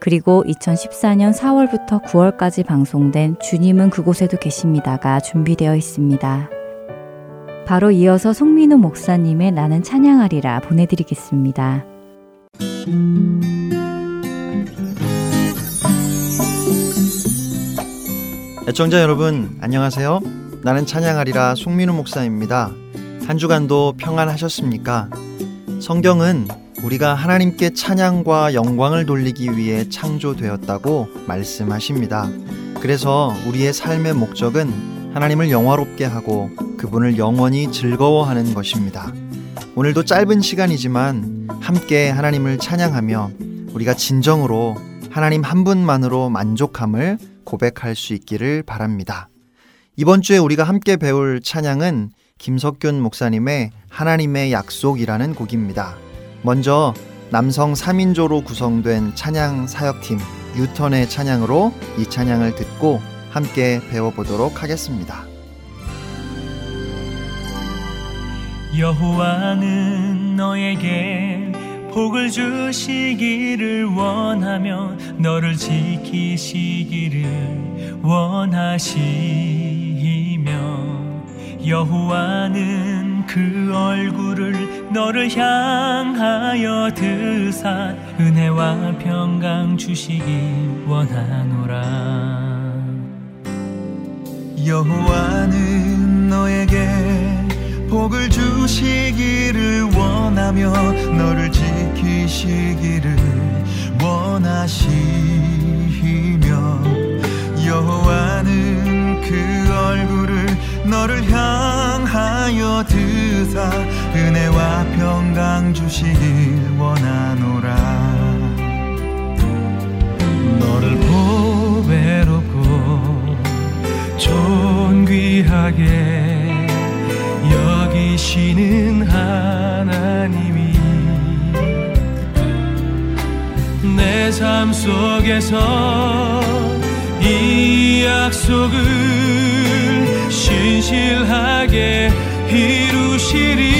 그리고 2014년 4월부터 9월까지 방송된 주님은 그곳에도 계십니다가 준비되어 있습니다. 바로 이어서 송민우 목사님의 나는 찬양하리라 보내드리겠습니다. 애청자 여러분 안녕하세요. 나는 찬양하리라 송민우 목사입니다. 한 주간도 평안하셨습니까? 성경은 우리가 하나님께 찬양과 영광을 돌리기 위해 창조되었다고 말씀하십니다. 그래서 우리의 삶의 목적은 하나님을 영화롭게 하고 그분을 영원히 즐거워하는 것입니다. 오늘도 짧은 시간이지만 함께 하나님을 찬양하며 우리가 진정으로 하나님 한 분만으로 만족함을 고백할 수 있기를 바랍니다. 이번 주에 우리가 함께 배울 찬양은 김석균 목사님의 하나님의 약속이라는 곡입니다. 먼저 남성 3인조로 구성된 찬양 사역팀 유턴의 찬양으로 이 찬양을 듣고 함께 배워보도록 하겠습니다. 여호와는 너에게 복을 주시기를 원하며 너를 지키시기를 원하시며 여호와는 그 얼굴을 너를 향하여 드사 은혜와 평강 주시기 원하노라. 여호와는 너에게 복을 주시기를 원하며 너를 지키시기를 원하시며 여호와는 그 얼굴을 너를 향하여 드사 은혜와 평강 주시길 원하노라. 너를 보배롭고 존귀하게 여기시는 하나님이 내 삶 속에서 이 약속을 신실하게 이루시리.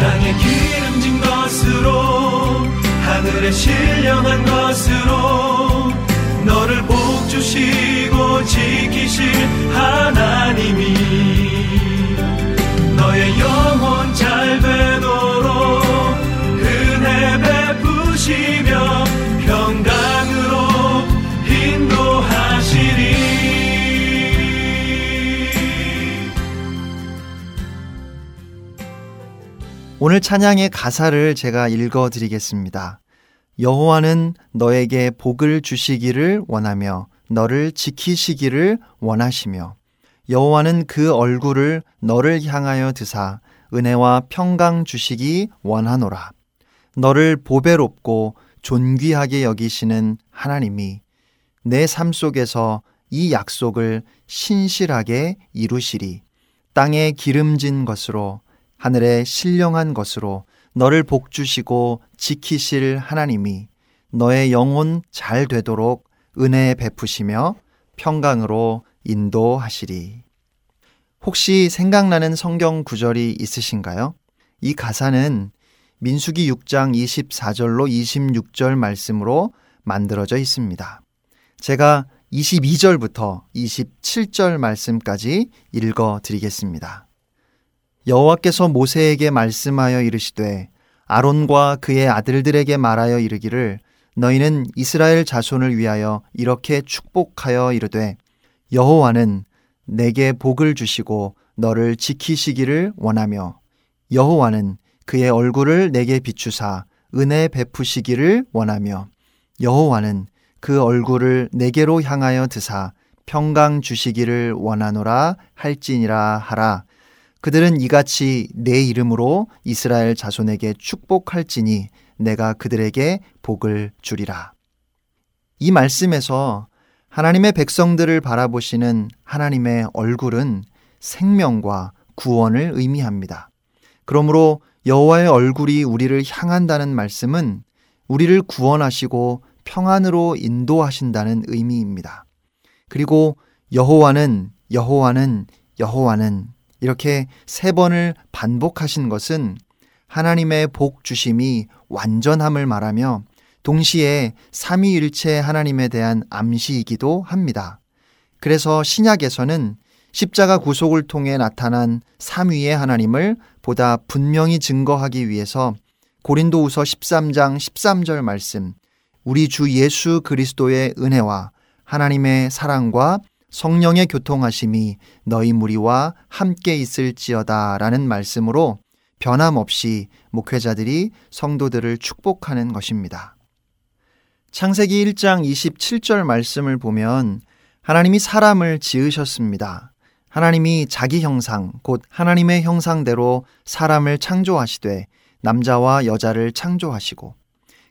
땅에 기름진 것으로 하늘에 신령한 것으로 너를 복 주시고 지키실 하나님이 오늘 찬양의 가사를 제가 읽어 드리겠습니다. 여호와는 너에게 복을 주시기를 원하며 너를 지키시기를 원하시며 여호와는 그 얼굴을 너를 향하여 드사 은혜와 평강 주시기 원하노라. 너를 보배롭고 존귀하게 여기시는 하나님이 내 삶 속에서 이 약속을 신실하게 이루시리. 땅에 기름진 것으로 하늘에 신령한 것으로 너를 복주시고 지키실 하나님이 너의 영혼 잘 되도록 은혜 베푸시며 평강으로 인도하시리. 혹시 생각나는 성경 구절이 있으신가요? 이 가사는 민수기 6장 24절로 26절 말씀으로 만들어져 있습니다. 제가 22절부터 27절 말씀까지 읽어 드리겠습니다. 여호와께서 모세에게 말씀하여 이르시되 아론과 그의 아들들에게 말하여 이르기를 너희는 이스라엘 자손을 위하여 이렇게 축복하여 이르되 여호와는 내게 복을 주시고 너를 지키시기를 원하며 여호와는 그의 얼굴을 내게 비추사 은혜 베푸시기를 원하며 여호와는 그 얼굴을 내게로 향하여 드사 평강 주시기를 원하노라 할지니라 하라 그들은 이같이 내 이름으로 이스라엘 자손에게 축복할지니 내가 그들에게 복을 주리라. 이 말씀에서 하나님의 백성들을 바라보시는 하나님의 얼굴은 생명과 구원을 의미합니다. 그러므로 여호와의 얼굴이 우리를 향한다는 말씀은 우리를 구원하시고 평안으로 인도하신다는 의미입니다. 그리고 여호와는 여호와는 여호와는 이렇게 세 번을 반복하신 것은 하나님의 복 주심이 완전함을 말하며 동시에 삼위일체 하나님에 대한 암시이기도 합니다. 그래서 신약에서는 십자가 구속을 통해 나타난 삼위의 하나님을 보다 분명히 증거하기 위해서 고린도후서 13장 13절 말씀 우리 주 예수 그리스도의 은혜와 하나님의 사랑과 성령의 교통하심이 너희 무리와 함께 있을지어다 라는 말씀으로 변함없이 목회자들이 성도들을 축복하는 것입니다. 창세기 1장 27절 말씀을 보면 하나님이 사람을 지으셨습니다. 하나님이 자기 형상, 곧 하나님의 형상대로 사람을 창조하시되 남자와 여자를 창조하시고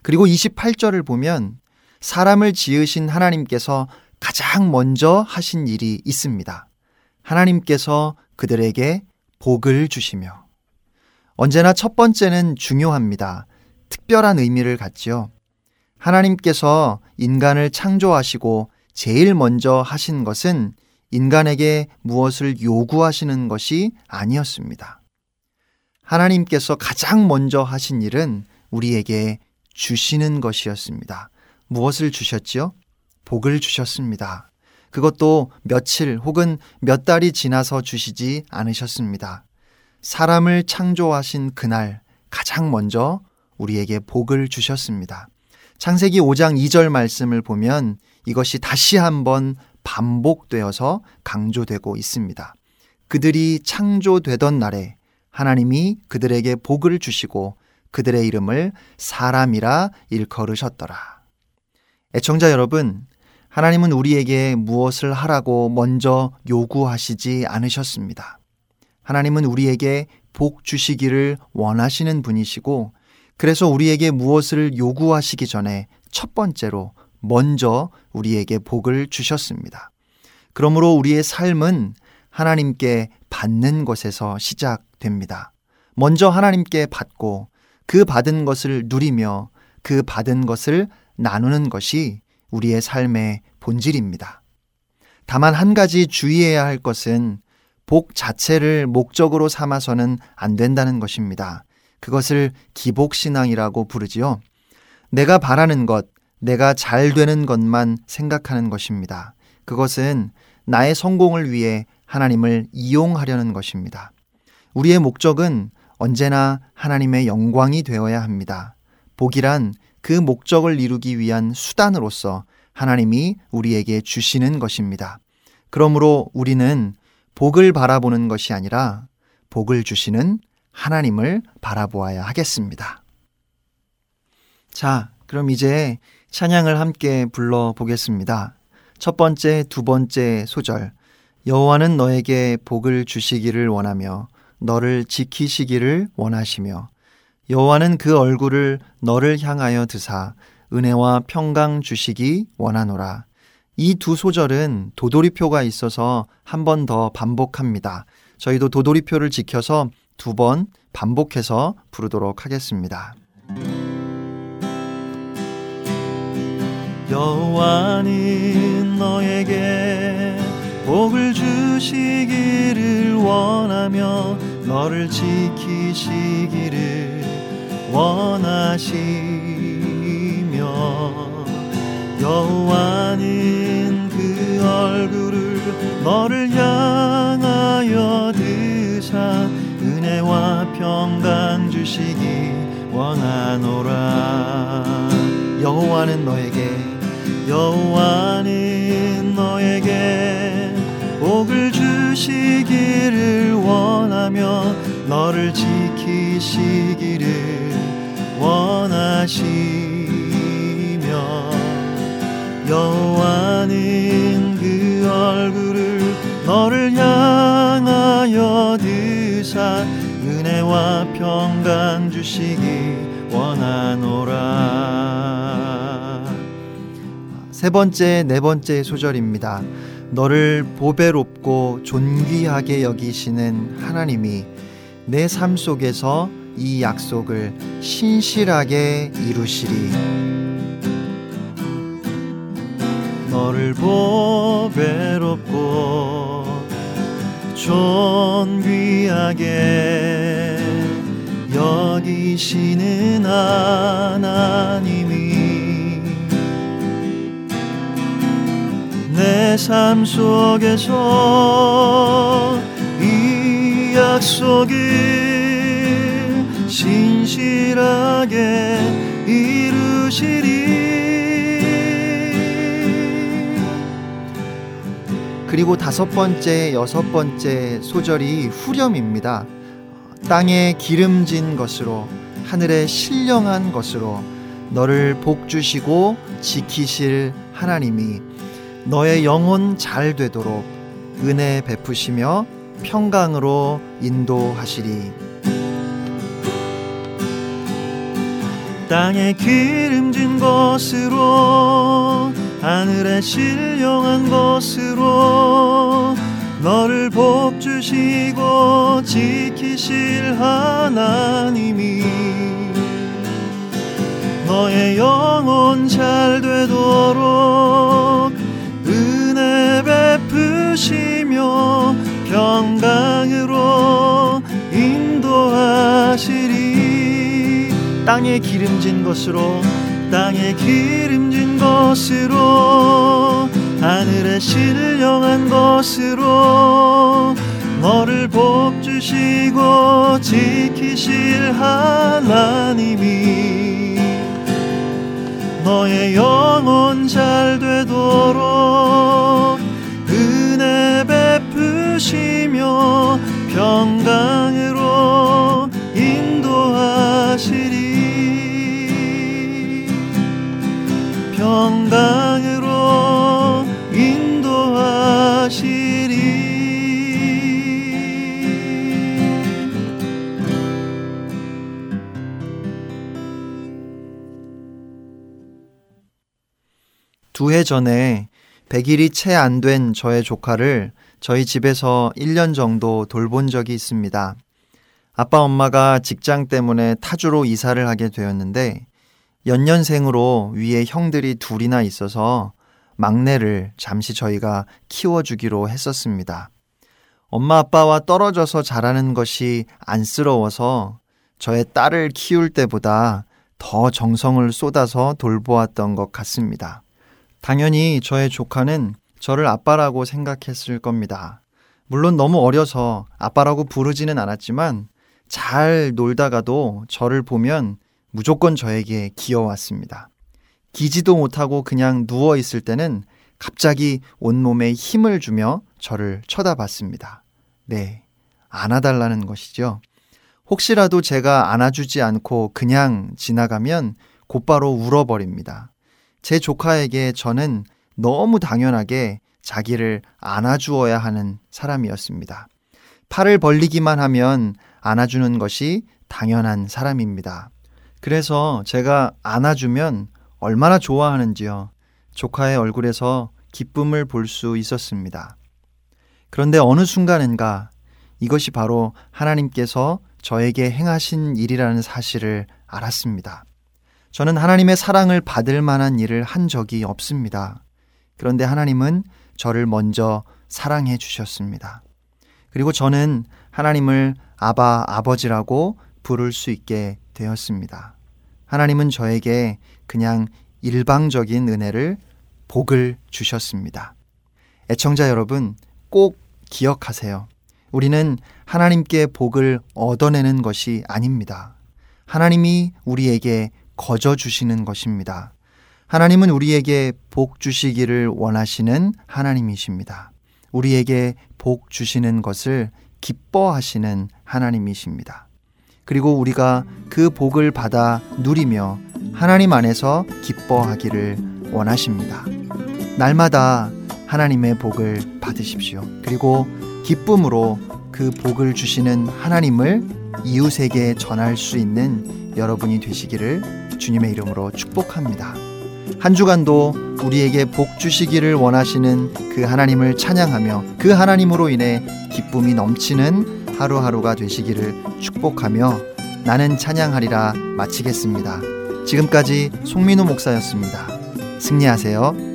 그리고 28절을 보면 사람을 지으신 하나님께서 가장 먼저 하신 일이 있습니다. 하나님께서 그들에게 복을 주시며 언제나 첫 번째는 중요합니다. 특별한 의미를 갖지요. 하나님께서 인간을 창조하시고 제일 먼저 하신 것은 인간에게 무엇을 요구하시는 것이 아니었습니다. 하나님께서 가장 먼저 하신 일은 우리에게 주시는 것이었습니다. 무엇을 주셨지요? 복을 주셨습니다. 그것도 며칠 혹은 몇 달이 지나서 주시지 않으셨습니다. 사람을 창조하신 그날 가장 먼저 우리에게 복을 주셨습니다. 창세기 5장 2절 말씀을 보면 이것이 다시 한번 반복되어서 강조되고 있습니다. 그들이 창조되던 날에 하나님이 그들에게 복을 주시고 그들의 이름을 사람이라 일컬으셨더라. 애청자 여러분, 하나님은 우리에게 무엇을 하라고 먼저 요구하시지 않으셨습니다. 하나님은 우리에게 복 주시기를 원하시는 분이시고, 그래서 우리에게 무엇을 요구하시기 전에 첫 번째로 먼저 우리에게 복을 주셨습니다. 그러므로 우리의 삶은 하나님께 받는 것에서 시작됩니다. 먼저 하나님께 받고 그 받은 것을 누리며 그 받은 것을 나누는 것이 우리의 삶의 본질입니다. 다만 한 가지 주의해야 할 것은 복 자체를 목적으로 삼아서는 안 된다는 것입니다. 그것을 기복신앙이라고 부르지요. 내가 바라는 것, 내가 잘 되는 것만 생각하는 것입니다. 그것은 나의 성공을 위해 하나님을 이용하려는 것입니다. 우리의 목적은 언제나 하나님의 영광이 되어야 합니다. 복이란 그 목적을 이루기 위한 수단으로서 하나님이 우리에게 주시는 것입니다. 그러므로 우리는 복을 바라보는 것이 아니라 복을 주시는 하나님을 바라보아야 하겠습니다. 자, 그럼 이제 찬양을 함께 불러 보겠습니다. 첫 번째, 두 번째 소절. 여호와는 너에게 복을 주시기를 원하며 너를 지키시기를 원하시며 여호와는 그 얼굴을 너를 향하여 드사 은혜와 평강 주시기 원하노라. 이 두 소절은 도돌이표가 있어서 한 번 더 반복합니다. 저희도 도돌이표를 지켜서 두 번 반복해서 부르도록 하겠습니다. 여호와는 너에게 복을 주시기를 원하며 너를 지키시기를 원하시며 여호와는 그 얼굴을 너를 향하여 드사 은혜와 평강 주시기 원하노라. 여호와는 너에게 여호와는 너에게 복을 주시기를 원하며 너를 지키시기를 원하시며 여호와는 그 얼굴을 너를 향하여 드 주사 은혜와 평강 주시기 원하노라 세 번째, 네 번째 소절입니다. 너를 보배롭고 존귀하게 여기시는 하나님이 내 삶 속에서 이 약속을 신실하게 이루시리. 너를 보배롭고 존귀하게 여기시는 하나님이 내 삶 속에서 이 약속을 신실하게 이루시리 그리고 다섯 번째, 여섯 번째 소절이 후렴입니다. 땅에 기름진 것으로 하늘에 신령한 것으로 너를 복 주시고 지키실 하나님이 너의 영혼 잘 되도록 은혜 베푸시며 평강으로 인도하시리. 땅에 기름진 것으로 하늘에 신령한 것으로 너를 복 주시고 지키실 하나님이 너의 영혼 잘 되도록 은혜 베푸시며 평강으로 땅에 기름진 것으로 땅에 기름진 것으로 하늘에 신령한 것으로 너를 복 주시고 지키실 하나님이 너의 영혼 잘 되도록 은혜 베푸시며 평강으 평강으로 인도하시리 두 해 전에 100일이 채 안 된 저의 조카를 저희 집에서 1년 정도 돌본 적이 있습니다. 아빠 엄마가 직장 때문에 타주로 이사를 하게 되었는데 연년생으로 위에 형들이 둘이나 있어서 막내를 잠시 저희가 키워주기로 했었습니다. 엄마 아빠와 떨어져서 자라는 것이 안쓰러워서 저의 딸을 키울 때보다 더 정성을 쏟아서 돌보았던 것 같습니다. 당연히 저의 조카는 저를 아빠라고 생각했을 겁니다. 물론 너무 어려서 아빠라고 부르지는 않았지만 잘 놀다가도 저를 보면 무조건 저에게 기어왔습니다. 기지도 못하고 그냥 누워 있을 때는 갑자기 온몸에 힘을 주며 저를 쳐다봤습니다. 네. 안아달라는 것이죠. 혹시라도 제가 안아주지 않고 그냥 지나가면 곧바로 울어버립니다. 제 조카에게 저는 너무 당연하게 자기를 안아주어야 하는 사람이었습니다. 팔을 벌리기만 하면 안아주는 것이 당연한 사람입니다. 그래서 제가 안아주면 얼마나 좋아하는지요. 조카의 얼굴에서 기쁨을 볼 수 있었습니다. 그런데 어느 순간인가 이것이 바로 하나님께서 저에게 행하신 일이라는 사실을 알았습니다. 저는 하나님의 사랑을 받을 만한 일을 한 적이 없습니다. 그런데 하나님은 저를 먼저 사랑해 주셨습니다. 그리고 저는 하나님을 아바 아버지라고 부를 수 있게 되었습니다. 하나님은 저에게 그냥 일방적인 은혜를 복을 주셨습니다. 애청자 여러분, 꼭 기억하세요. 우리는 하나님께 복을 얻어내는 것이 아닙니다. 하나님이 우리에게 거저 주시는 것입니다. 하나님은 우리에게 복 주시기를 원하시는 하나님이십니다. 우리에게 복 주시는 것을 기뻐하시는 하나님이십니다. 그리고 우리가 그 복을 받아 누리며 하나님 안에서 기뻐하기를 원하십니다. 날마다 하나님의 복을 받으십시오. 그리고 기쁨으로 그그 복을 주시는 하나님을 이웃에게 전할 수 있는 여러분이 되시기를 주님의 이름으로 축복합니다. 한 주간도 우리에게 복 주시기를 원하시는 그 하나님을 찬양하며 그 하나님으로 인해 기쁨이 넘치는 하루하루가 되시기를 축복하며 나는 찬양하리라 마치겠습니다. 지금까지 송민호 목사였습니다. 승리하세요.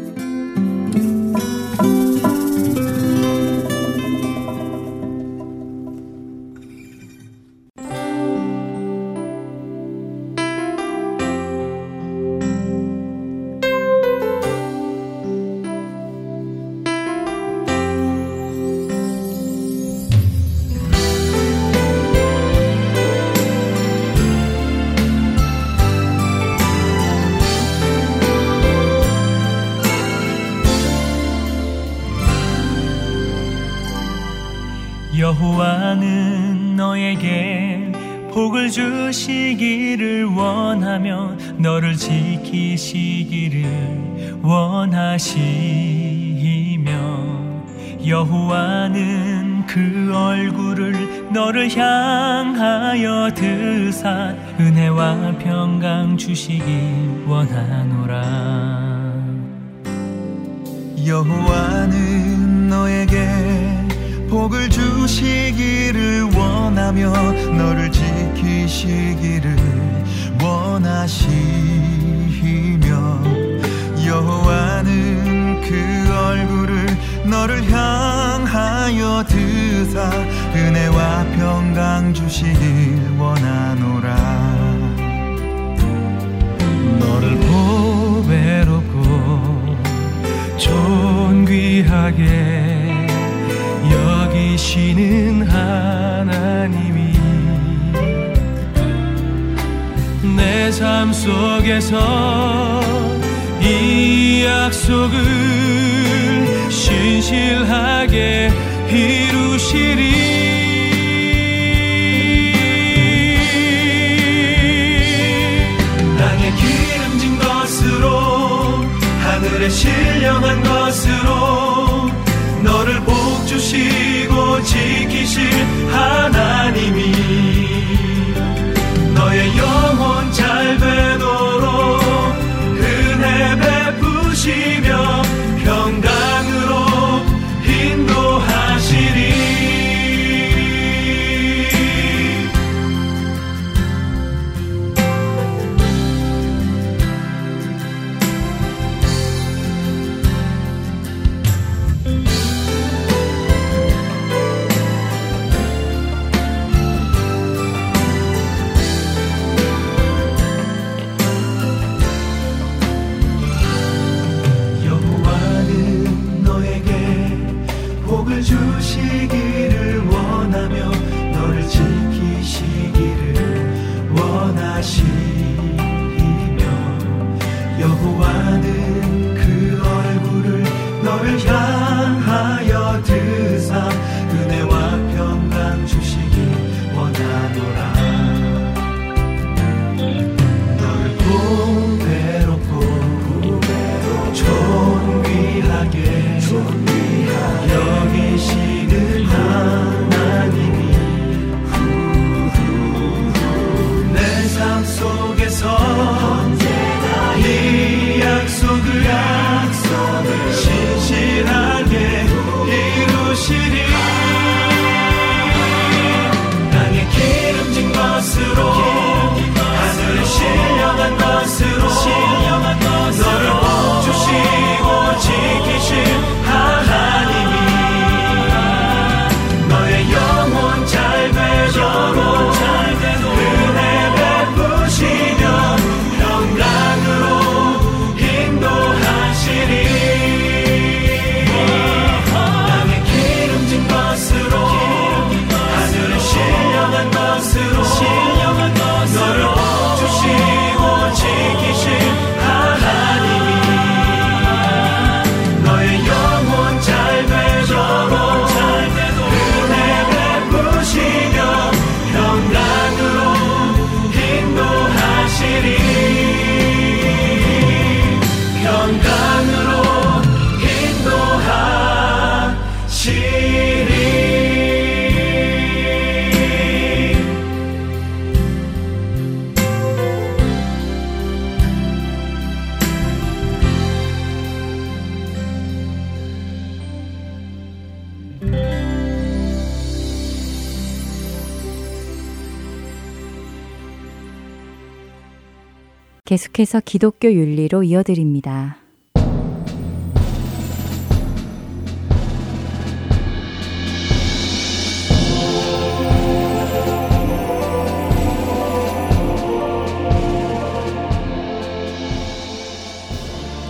평강 주시길 원하노라. 여호와는 너에게 복을 주시기를 원하며 너를 지키시기를 원하시며 여호와는 그 얼굴을 너를 향하여 드사 은혜와 평강 주시길 원하노라 귀하게 여기시는 하나님이 내 삶 속에서 이 약속을 신실하게 이루시리. 땅에 기름진 것으로 하늘에 신령한 것으로 복 주시고 지키실 하나님이 너의 영혼 잘되 원 계속해서 기독교 윤리로 이어드립니다.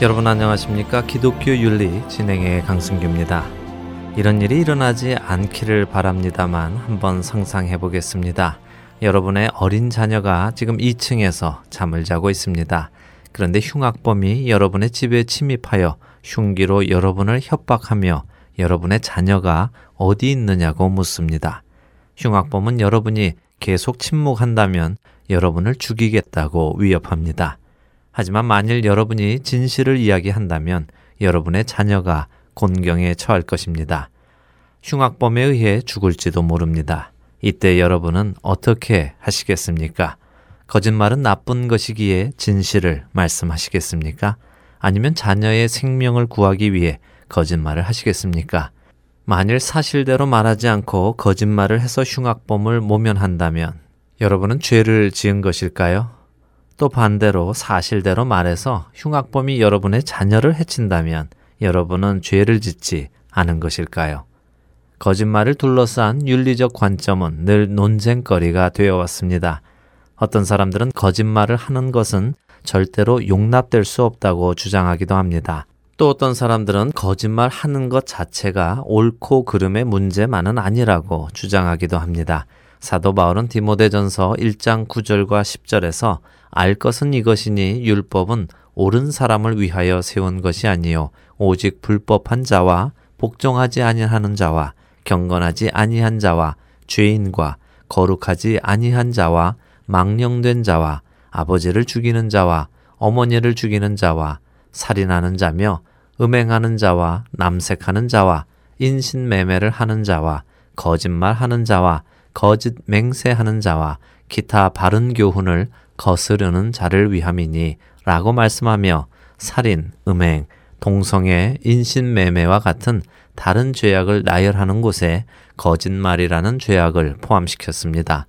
여러분 안녕하십니까? 기독교 윤리 진행의 강승규입니다. 이런 일이 일어나지 않기를 바랍니다만 한번 상상해 보겠습니다. 여러분의 어린 자녀가 지금 2층에서 잠을 자고 있습니다. 그런데 흉악범이 여러분의 집에 침입하여 흉기로 여러분을 협박하며 여러분의 자녀가 어디 있느냐고 묻습니다. 흉악범은 여러분이 계속 침묵한다면 여러분을 죽이겠다고 위협합니다. 하지만 만일 여러분이 진실을 이야기한다면 여러분의 자녀가 곤경에 처할 것입니다. 흉악범에 의해 죽을지도 모릅니다. 이때 여러분은 어떻게 하시겠습니까? 거짓말은 나쁜 것이기에 진실을 말씀하시겠습니까? 아니면 자녀의 생명을 구하기 위해 거짓말을 하시겠습니까? 만일 사실대로 말하지 않고 거짓말을 해서 흉악범을 모면한다면 여러분은 죄를 지은 것일까요? 또 반대로 사실대로 말해서 흉악범이 여러분의 자녀를 해친다면 여러분은 죄를 짓지 않은 것일까요? 거짓말을 둘러싼 윤리적 관점은 늘 논쟁거리가 되어 왔습니다. 어떤 사람들은 거짓말을 하는 것은 절대로 용납될 수 없다고 주장하기도 합니다. 또 어떤 사람들은 거짓말 하는 것 자체가 옳고 그름의 문제만은 아니라고 주장하기도 합니다. 사도 바울은 디모데전서 1장 9절과 10절에서 알 것은 이것이니 율법은 옳은 사람을 위하여 세운 것이 아니요 오직 불법한 자와 복종하지 아니하는 자와 경건하지 아니한 자와 죄인과 거룩하지 아니한 자와 망령된 자와 아버지를 죽이는 자와 어머니를 죽이는 자와 살인하는 자며 음행하는 자와 남색하는 자와 인신매매를 하는 자와 거짓말하는 자와 거짓 맹세하는 자와 기타 바른 교훈을 거스르는 자를 위함이니 라고 말씀하며 살인, 음행, 동성애, 인신매매와 같은 다른 죄악을 나열하는 곳에 거짓말이라는 죄악을 포함시켰습니다.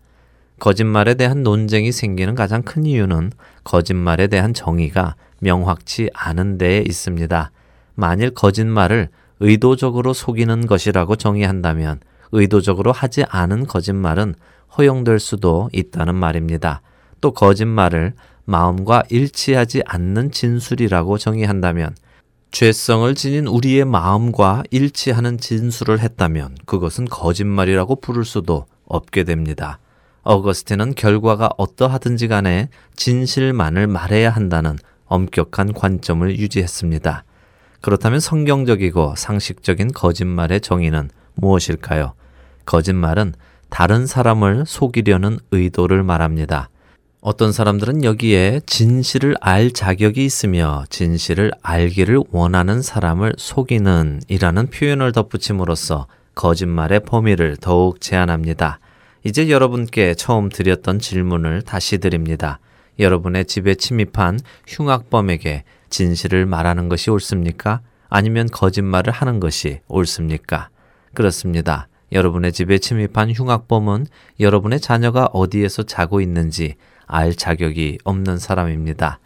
거짓말에 대한 논쟁이 생기는 가장 큰 이유는 거짓말에 대한 정의가 명확치 않은 데에 있습니다. 만일 거짓말을 의도적으로 속이는 것이라고 정의한다면 의도적으로 하지 않은 거짓말은 허용될 수도 있다는 말입니다. 또 거짓말을 마음과 일치하지 않는 진술이라고 정의한다면 죄성을 지닌 우리의 마음과 일치하는 진술을 했다면 그것은 거짓말이라고 부를 수도 없게 됩니다. 어거스틴은 결과가 어떠하든지 간에 진실만을 말해야 한다는 엄격한 관점을 유지했습니다. 그렇다면 성경적이고 상식적인 거짓말의 정의는 무엇일까요? 거짓말은 다른 사람을 속이려는 의도를 말합니다. 어떤 사람들은 여기에 진실을 알 자격이 있으며 진실을 알기를 원하는 사람을 속이는 이라는 표현을 덧붙임으로써 거짓말의 범위를 더욱 제한합니다. 이제 여러분께 처음 드렸던 질문을 다시 드립니다. 여러분의 집에 침입한 흉악범에게 진실을 말하는 것이 옳습니까? 아니면 거짓말을 하는 것이 옳습니까? 그렇습니다. 여러분의 집에 침입한 흉악범은 여러분의 자녀가 어디에서 자고 있는지 알 자격이 없는 사람입니다.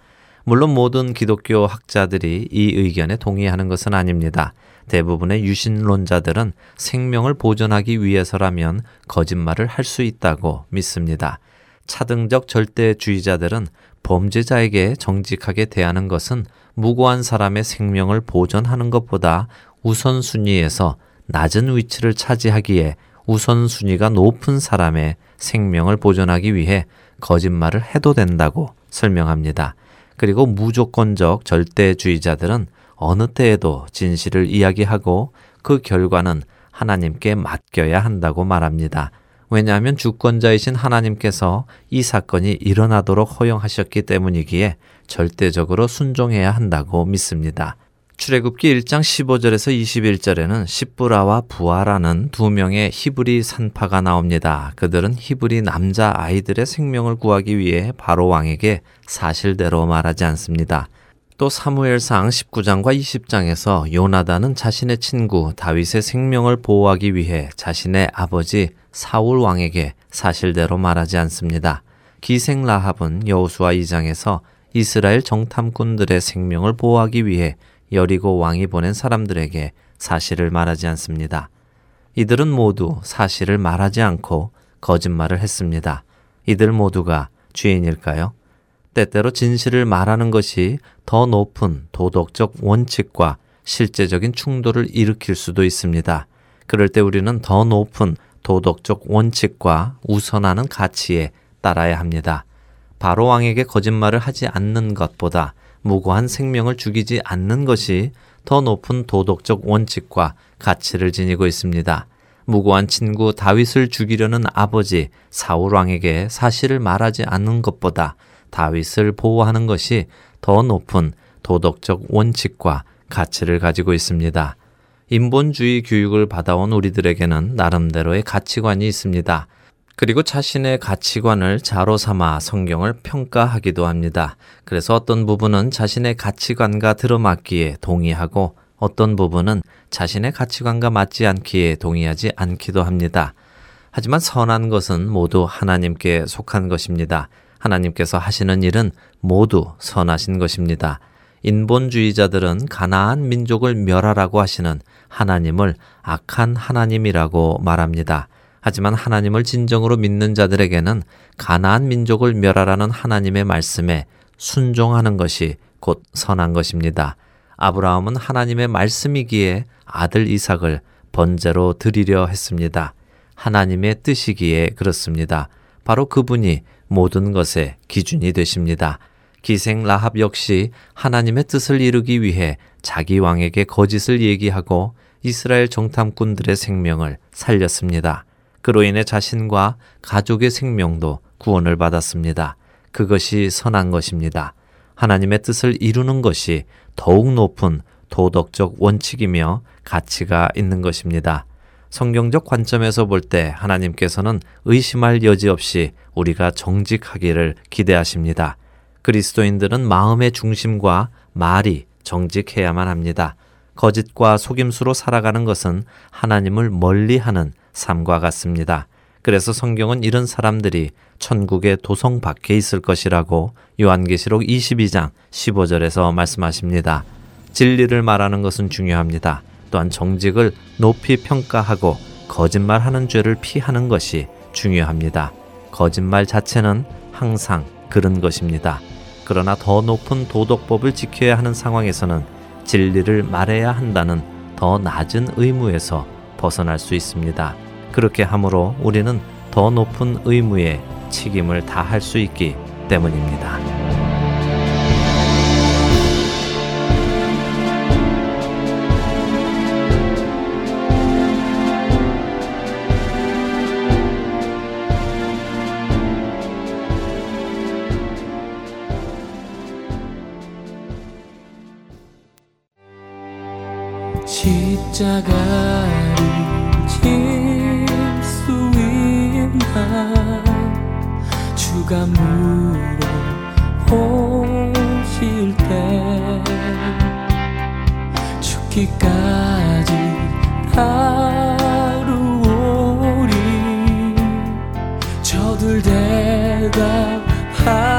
물론 모든 기독교 학자들이 이 의견에 동의하는 것은 아닙니다. 대부분의 유신론자들은 생명을 보존하기 위해서라면 거짓말을 할 수 있다고 믿습니다. 차등적 절대주의자들은 범죄자에게 정직하게 대하는 것은 무고한 사람의 생명을 보존하는 것보다 우선순위에서 낮은 위치를 차지하기에 우선순위가 높은 사람의 생명을 보존하기 위해 거짓말을 해도 된다고 설명합니다. 그리고 무조건적 절대주의자들은 어느 때에도 진실을 이야기하고 그 결과는 하나님께 맡겨야 한다고 말합니다. 왜냐하면 주권자이신 하나님께서 이 사건이 일어나도록 허용하셨기 때문이기에 절대적으로 순종해야 한다고 믿습니다. 출애굽기 1장 15절에서 21절에는 시브라와 부하라는 두 명의 히브리 산파가 나옵니다. 그들은 히브리 남자 아이들의 생명을 구하기 위해 바로 왕에게 사실대로 말하지 않습니다. 또 사무엘상 19장과 20장에서 요나단은 자신의 친구 다윗의 생명을 보호하기 위해 자신의 아버지 사울 왕에게 사실대로 말하지 않습니다. 기생 라합은 여호수아 2장에서 이스라엘 정탐꾼들의 생명을 보호하기 위해 여리고 왕이 보낸 사람들에게 사실을 말하지 않습니다. 이들은 모두 사실을 말하지 않고 거짓말을 했습니다. 이들 모두가 죄인일까요? 때때로 진실을 말하는 것이 더 높은 도덕적 원칙과 실제적인 충돌을 일으킬 수도 있습니다. 그럴 때 우리는 더 높은 도덕적 원칙과 우선하는 가치에 따라야 합니다. 바로 왕에게 거짓말을 하지 않는 것보다 무고한 생명을 죽이지 않는 것이 더 높은 도덕적 원칙과 가치를 지니고 있습니다. 무고한 친구 다윗을 죽이려는 아버지 사울 왕에게 사실을 말하지 않는 것보다 다윗을 보호하는 것이 더 높은 도덕적 원칙과 가치를 가지고 있습니다. 인본주의 교육을 받아온 우리들에게는 나름대로의 가치관이 있습니다. 그리고 자신의 가치관을 자로 삼아 성경을 평가하기도 합니다. 그래서 어떤 부분은 자신의 가치관과 들어맞기에 동의하고 어떤 부분은 자신의 가치관과 맞지 않기에 동의하지 않기도 합니다. 하지만 선한 것은 모두 하나님께 속한 것입니다. 하나님께서 하시는 일은 모두 선하신 것입니다. 인본주의자들은 가나안 민족을 멸하라고 하시는 하나님을 악한 하나님이라고 말합니다. 하지만 하나님을 진정으로 믿는 자들에게는 가나안 민족을 멸하라는 하나님의 말씀에 순종하는 것이 곧 선한 것입니다. 아브라함은 하나님의 말씀이기에 아들 이삭을 번제로 드리려 했습니다. 하나님의 뜻이기에 그렇습니다. 바로 그분이 모든 것의 기준이 되십니다. 기생 라합 역시 하나님의 뜻을 이루기 위해 자기 왕에게 거짓을 얘기하고 이스라엘 정탐꾼들의 생명을 살렸습니다. 그로 인해 자신과 가족의 생명도 구원을 받았습니다. 그것이 선한 것입니다. 하나님의 뜻을 이루는 것이 더욱 높은 도덕적 원칙이며 가치가 있는 것입니다. 성경적 관점에서 볼 때 하나님께서는 의심할 여지 없이 우리가 정직하기를 기대하십니다. 그리스도인들은 마음의 중심과 말이 정직해야만 합니다. 거짓과 속임수로 살아가는 것은 하나님을 멀리 하는 삶과 같습니다. 그래서 성경은 이런 사람들이 천국의 도성 밖에 있을 것이라고 요한계시록 22장 15절에서 말씀하십니다. 진리를 말하는 것은 중요합니다. 또한 정직을 높이 평가하고 거짓말하는 죄를 피하는 것이 중요합니다. 거짓말 자체는 항상 그런 것입니다. 그러나 더 높은 도덕법을 지켜야 하는 상황에서는 진리를 말해야 한다는 더 낮은 의무에서 벗어날 수 있습니다. 그렇게 함으로 우리는 더 높은 의무에 책임을 다할 수 있기 때문입니다. 십자가 주가 물어보실 때 죽기까지 다루오리 저들 대답하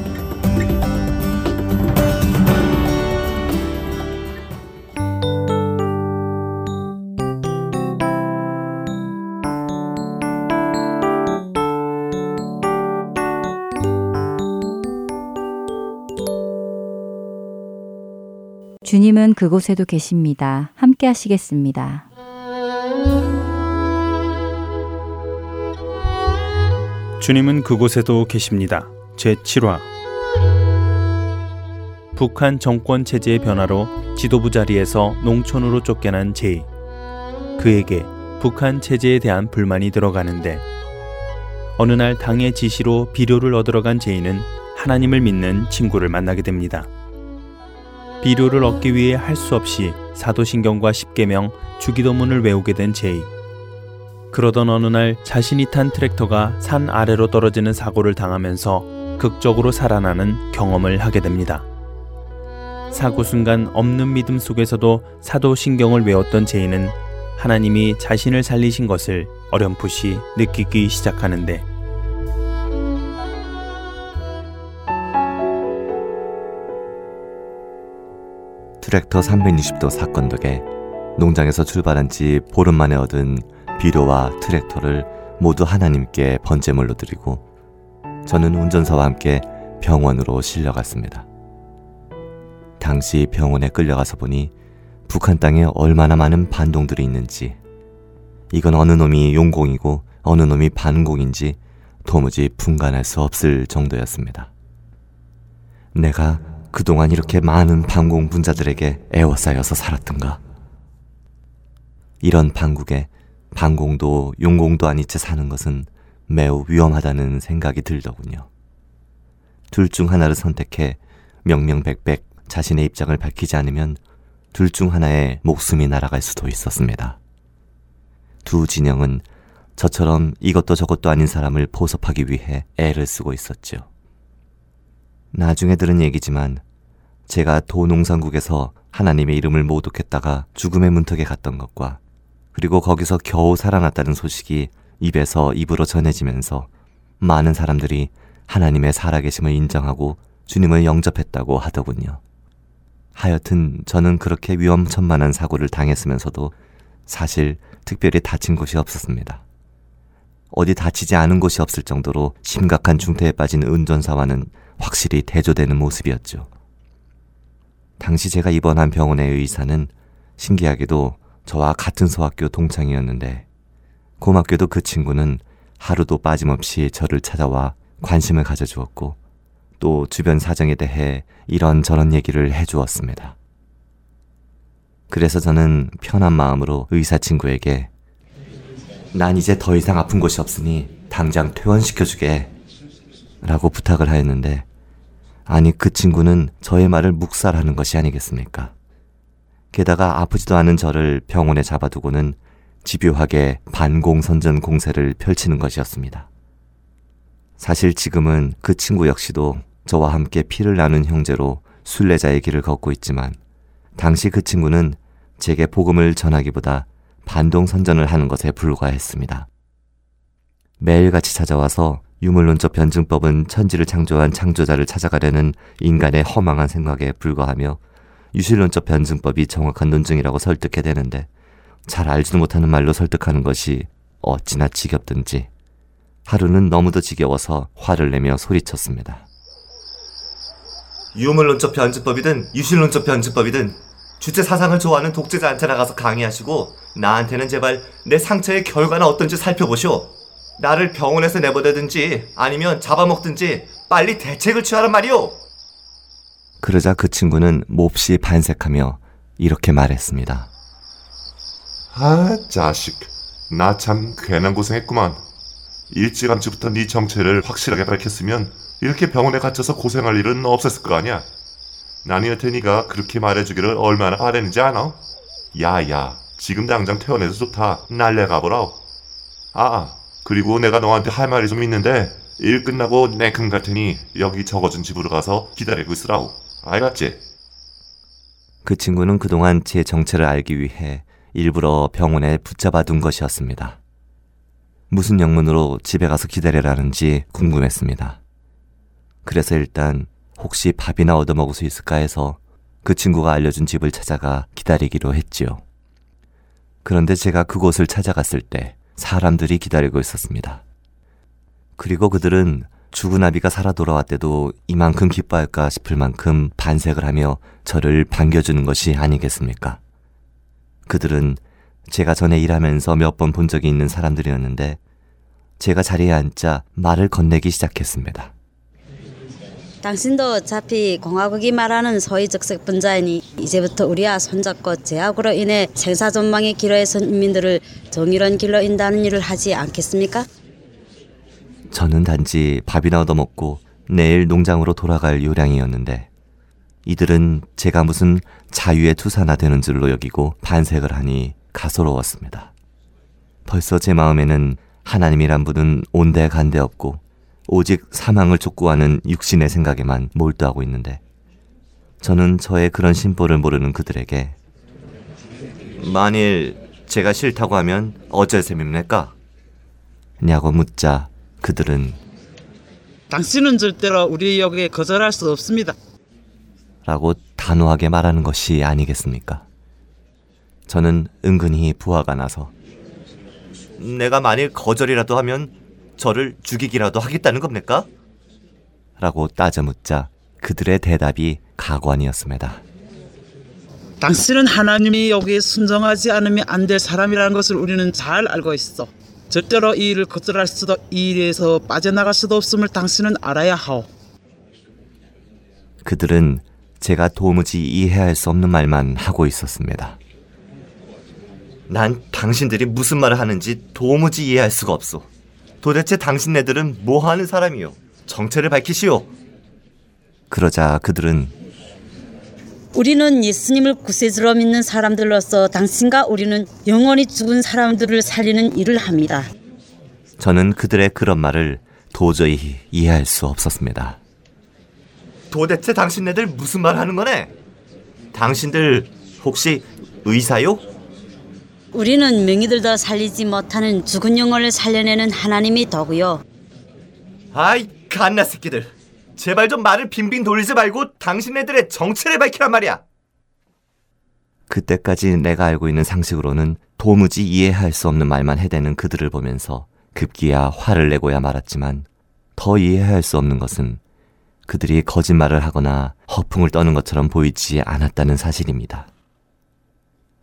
주님은 그곳에도 계십니다. 함께 하시겠습니다. 주님은 그곳에도 계십니다. 제7화 북한 정권 체제의 변화로 지도부 자리에서 농촌으로 쫓겨난 제이. 그에게 북한 체제에 대한 불만이 들어가는데 어느 날 당의 지시로 비료를 얻으러 간 제이는 하나님을 믿는 친구를 만나게 됩니다. 비료를 얻기 위해 할 수 없이 사도신경과 십계명, 주기도문을 외우게 된 제이. 그러던 어느 날 자신이 탄 트랙터가 산 아래로 떨어지는 사고를 당하면서 극적으로 살아나는 경험을 하게 됩니다. 사고 순간 없는 믿음 속에서도 사도신경을 외웠던 제이는 하나님이 자신을 살리신 것을 어렴풋이 느끼기 시작하는데 트랙터 360도 사건 덕에 농장에서 출발한 지 보름 만에 얻은 비료와 트랙터를 모두 하나님께 번제물로 드리고 저는 운전사와 함께 병원으로 실려갔습니다. 당시 병원에 끌려가서 보니 북한 땅에 얼마나 많은 반동들이 있는지, 이건 어느 놈이 용공이고 어느 놈이 반공인지 도무지 분간할 수 없을 정도였습니다. 내가 그동안 이렇게 많은 반공 분자들에게 애워싸여서 살았던가. 이런 반국에 반공도 용공도 아닌 채 사는 것은 매우 위험하다는 생각이 들더군요. 둘 중 하나를 선택해 명명백백 자신의 입장을 밝히지 않으면 둘 중 하나의 목숨이 날아갈 수도 있었습니다. 두 진영은 저처럼 이것도 저것도 아닌 사람을 포섭하기 위해 애를 쓰고 있었죠. 나중에 들은 얘기지만 제가 도농산국에서 하나님의 이름을 모독했다가 죽음의 문턱에 갔던 것과 그리고 거기서 겨우 살아났다는 소식이 입에서 입으로 전해지면서 많은 사람들이 하나님의 살아계심을 인정하고 주님을 영접했다고 하더군요. 하여튼 저는 그렇게 위험천만한 사고를 당했으면서도 사실 특별히 다친 곳이 없었습니다. 어디 다치지 않은 곳이 없을 정도로 심각한 중태에 빠진 운전사와는 확실히 대조되는 모습이었죠. 당시 제가 입원한 병원의 의사는 신기하게도 저와 같은 소학교 동창이었는데 고맙게도 그 친구는 하루도 빠짐없이 저를 찾아와 관심을 가져주었고 또 주변 사정에 대해 이런저런 얘기를 해주었습니다. 그래서 저는 편한 마음으로 의사 친구에게 난 이제 더 이상 아픈 곳이 없으니 당장 퇴원시켜주게 라고 부탁을 하였는데 아니 그 친구는 저의 말을 묵살하는 것이 아니겠습니까? 게다가 아프지도 않은 저를 병원에 잡아두고는 집요하게 반공선전 공세를 펼치는 것이었습니다. 사실 지금은 그 친구 역시도 저와 함께 피를 나눈 형제로 순례자의 길을 걷고 있지만 당시 그 친구는 제게 복음을 전하기보다 반동선전을 하는 것에 불과했습니다. 매일같이 찾아와서 유물론적 변증법은 천지를 창조한 창조자를 찾아가려는 인간의 허망한 생각에 불과하며 유실론적 변증법이 정확한 논증이라고 설득해대는데 잘 알지도 못하는 말로 설득하는 것이 어찌나 지겹든지 하루는 너무도 지겨워서 화를 내며 소리쳤습니다. 유물론적 변증법이든 유실론적 변증법이든 주체 사상을 좋아하는 독재자한테 나가서 강의하시고 나한테는 제발 내 상처의 결과는 어떤지 살펴보시오. 나를 병원에서 내보내든지 아니면 잡아먹든지 빨리 대책을 취하란 말이오. 그러자 그 친구는 몹시 반색하며 이렇게 말했습니다. 아, 자식. 나 참 괜한 고생했구만. 일찌감치부터 네 정체를 확실하게 밝혔으면 이렇게 병원에 갇혀서 고생할 일은 없었을 거 아니야. 나니한테 네가 그렇게 말해주기를 얼마나 바랬는지 아나? 야야, 지금 당장 퇴원해서 좋다. 날래 가보라. 아, 그리고 내가 너한테 할 말이 좀 있는데 일 끝나고 내금 갈 테니 여기 적어준 집으로 가서 기다리고 있으라고. 알겠지? 그 친구는 그동안 제 정체를 알기 위해 일부러 병원에 붙잡아 둔 것이었습니다. 무슨 영문으로 집에 가서 기다리라는지 궁금했습니다. 그래서 일단 혹시 밥이나 얻어먹을 수 있을까 해서 그 친구가 알려준 집을 찾아가 기다리기로 했지요. 그런데 제가 그곳을 찾아갔을 때 사람들이 기다리고 있었습니다. 그리고 그들은 죽은 아비가 살아 돌아왔대도 이만큼 기뻐할까 싶을 만큼 반색을 하며 저를 반겨주는 것이 아니겠습니까? 그들은 제가 전에 일하면서 몇 번 본 적이 있는 사람들이었는데 제가 자리에 앉자 말을 건네기 시작했습니다. 당신도 어차피 공화국이 말하는 소위 적색 분자이니 이제부터 우리와 손잡고 제약으로 인해 생사 전망의 길로에 선 인민들을 정의로운 길로 인다는 일을 하지 않겠습니까? 저는 단지 밥이나 얻어먹고 내일 농장으로 돌아갈 요량이었는데 이들은 제가 무슨 자유의 투사나 되는 줄로 여기고 반색을 하니 가소로웠습니다. 벌써 제 마음에는 하나님이란 분은 온데간데 없고 오직 사망을 촉구하는 육신의 생각에만 몰두하고 있는데 저는 저의 그런 심보를 모르는 그들에게 만일 제가 싫다고 하면 어쩔 셈입니까? 냐고 묻자 그들은 당신은 절대로 우리 역에 거절할 수 없습니다. 라고 단호하게 말하는 것이 아니겠습니까? 저는 은근히 부하가 나서 내가 만일 거절이라도 하면 저를 죽이기라도 하겠다는 겁니까? 라고 따져 묻자 그들의 대답이 가관이었습니다. 당신은 하나님이 여기에 순종하지 않으면 안 될 사람이라는 것을 우리는 잘 알고 있어. 절대로 이 일을 거절할 수도 이 일에서 빠져나갈 수도 없음을 당신은 알아야 하오. 그들은 제가 도무지 이해할 수 없는 말만 하고 있었습니다. 난 당신들이 무슨 말을 하는지 도무지 이해할 수가 없소. 도대체 당신네들은 뭐 하는 사람이요? 정체를 밝히시오. 그러자 그들은 우리는 예수님을 구세주로 믿는 사람들로서 당신과 우리는 영원히 죽은 사람들을 살리는 일을 합니다. 저는 그들의 그런 말을 도저히 이해할 수 없었습니다. 도대체 당신네들 무슨 말 하는 거네? 당신들 혹시 의사요? 우리는 명의들도 살리지 못하는 죽은 영혼을 살려내는 하나님이 더구요. 아이 갓나 새끼들 제발 좀 말을 빙빙 돌리지 말고 당신네들의 정체를 밝히란 말이야 그때까지 내가 알고 있는 상식으로는 도무지 이해할 수 없는 말만 해대는 그들을 보면서 급기야 화를 내고야 말았지만 더 이해할 수 없는 것은 그들이 거짓말을 하거나 허풍을 떠는 것처럼 보이지 않았다는 사실입니다.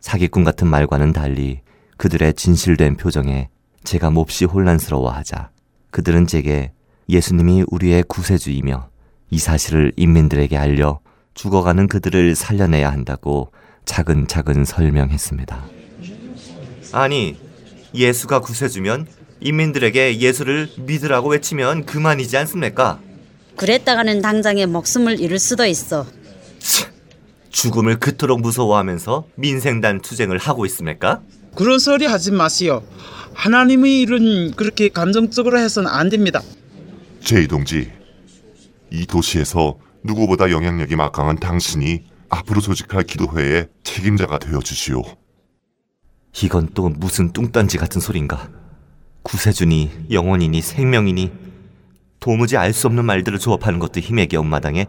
사기꾼 같은 말과는 달리 그들의 진실된 표정에 제가 몹시 혼란스러워하자 그들은 제게 예수님이 우리의 구세주이며 이 사실을 인민들에게 알려 죽어가는 그들을 살려내야 한다고 차근차근 설명했습니다. 아니, 예수가 구세주면 인민들에게 예수를 믿으라고 외치면 그만이지 않습니까? 그랬다가는 당장에 목숨을 잃을 수도 있어. 죽음을 그토록 무서워하면서 민생단 투쟁을 하고 있습니까? 그런 소리 하지 마시오. 하나님의 일은 그렇게 감정적으로 해서는 안 됩니다. 제이 동지, 이 도시에서 누구보다 영향력이 막강한 당신이 앞으로 조직할 기도회의 책임자가 되어 주시오. 이건 또 무슨 뚱딴지 같은 소린가? 구세주니 영원이니 생명이니 도무지 알 수 없는 말들을 조합하는 것도 힘의 겨운 마당에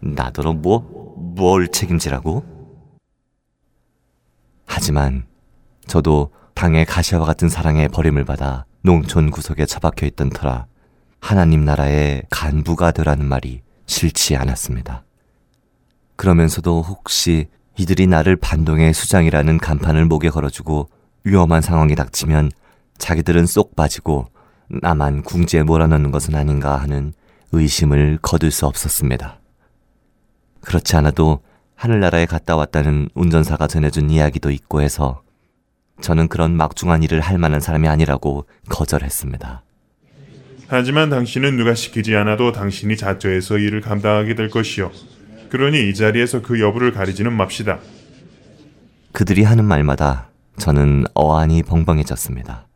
나더러 뭐 뭘 책임지라고? 하지만 저도 당의 가시와 같은 사랑에 버림을 받아 농촌 구석에 처박혀 있던 터라 하나님 나라의 간부가 되라는 말이 싫지 않았습니다. 그러면서도 혹시 이들이 나를 반동의 수장이라는 간판을 목에 걸어주고 위험한 상황이 닥치면 자기들은 쏙 빠지고 나만 궁지에 몰아넣는 것은 아닌가 하는 의심을 거둘 수 없었습니다. 그렇지 않아도 하늘나라에 갔다 왔다는 운전사가 전해준 이야기도 있고 해서 저는 그런 막중한 일을 할 만한 사람이 아니라고 거절했습니다. 하지만 당신은 누가 시키지 않아도 당신이 자처해서 일을 감당하게 될 것이요. 그러니 이 자리에서 그 여부를 가리지는 맙시다. 그들이 하는 말마다 저는 어안이 벙벙해졌습니다.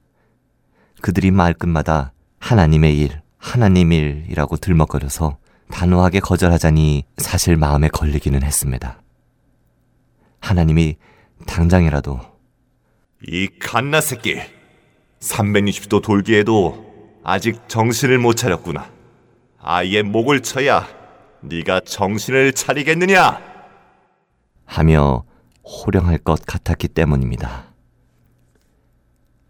그들이 말끝마다 하나님의 일, 하나님 일이라고 들먹거려서 단호하게 거절하자니 사실 마음에 걸리기는 했습니다. 하나님이 당장이라도 이 갓나 새끼 360도 돌기에도 아직 정신을 못 차렸구나. 아이의 목을 쳐야 네가 정신을 차리겠느냐? 하며 호령할 것 같았기 때문입니다.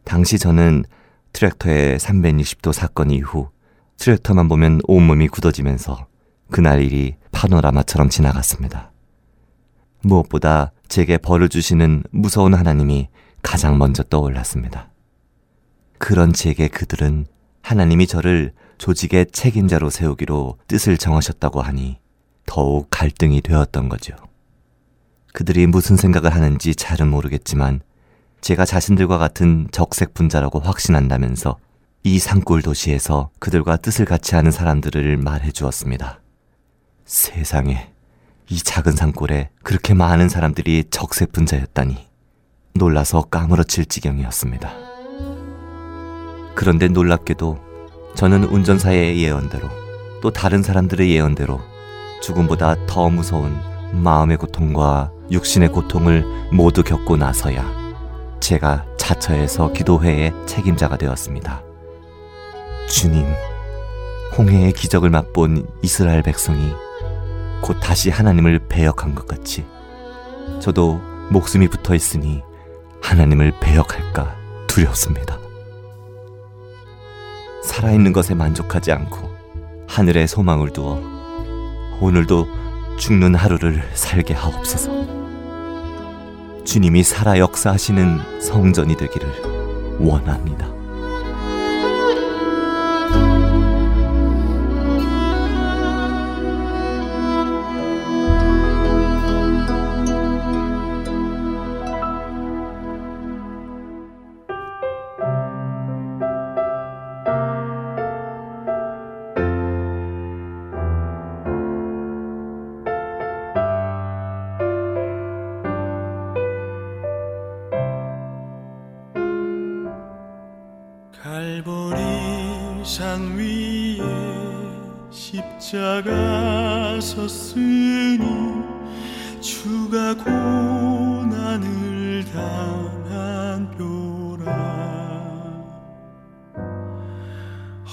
당시 저는 트랙터의 360도 사건 이후 트랙터만 보면 온몸이 굳어지면서 그날 일이 파노라마처럼 지나갔습니다. 무엇보다 제게 벌을 주시는 무서운 하나님이 가장 먼저 떠올랐습니다. 그런 제게 그들은 하나님이 저를 조직의 책임자로 세우기로 뜻을 정하셨다고 하니 더욱 갈등이 되었던 거죠. 그들이 무슨 생각을 하는지 잘은 모르겠지만 제가 자신들과 같은 적색 분자라고 확신한다면서 이 산골 도시에서 그들과 뜻을 같이 하는 사람들을 말해 주었습니다. 세상에 이 작은 산골에 그렇게 많은 사람들이 적색 분자였다니 놀라서 까무러칠 지경이었습니다. 그런데 놀랍게도 저는 운전사의 예언대로 또 다른 사람들의 예언대로 죽음보다 더 무서운 마음의 고통과 육신의 고통을 모두 겪고 나서야 제가 자처해서 기도회의 책임자가 되었습니다. 주님, 홍해의 기적을 맛본 이스라엘 백성이 곧 다시 하나님을 배역한 것 같이 저도 목숨이 붙어 있으니 하나님을 배역할까 두렵습니다. 살아있는 것에 만족하지 않고 하늘에 소망을 두어 오늘도 죽는 하루를 살게 하옵소서. 주님이 살아 역사하시는 성전이 되기를 원합니다.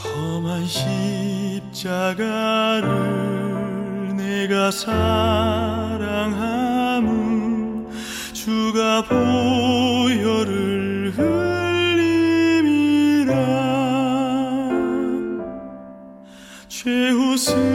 험한 십자가를 내가 사랑함은 주가 보혈을 흘림이라 죄후 스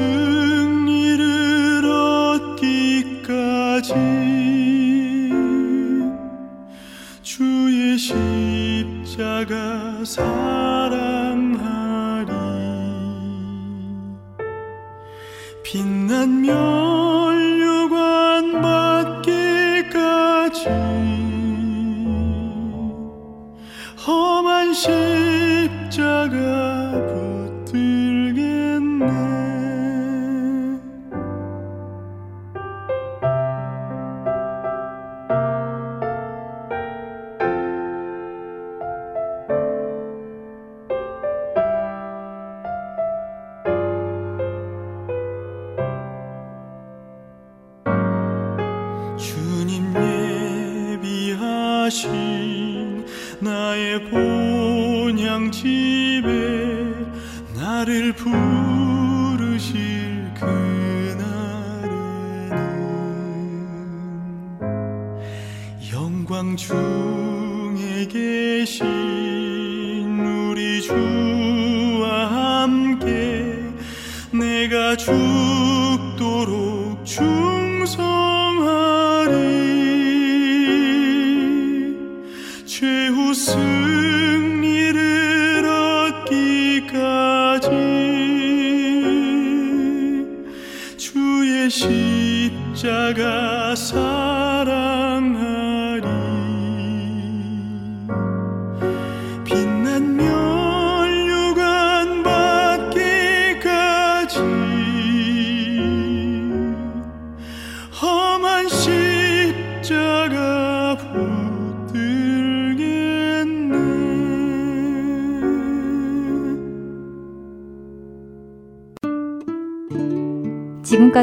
승리를 얻기까지 주의 십자가 사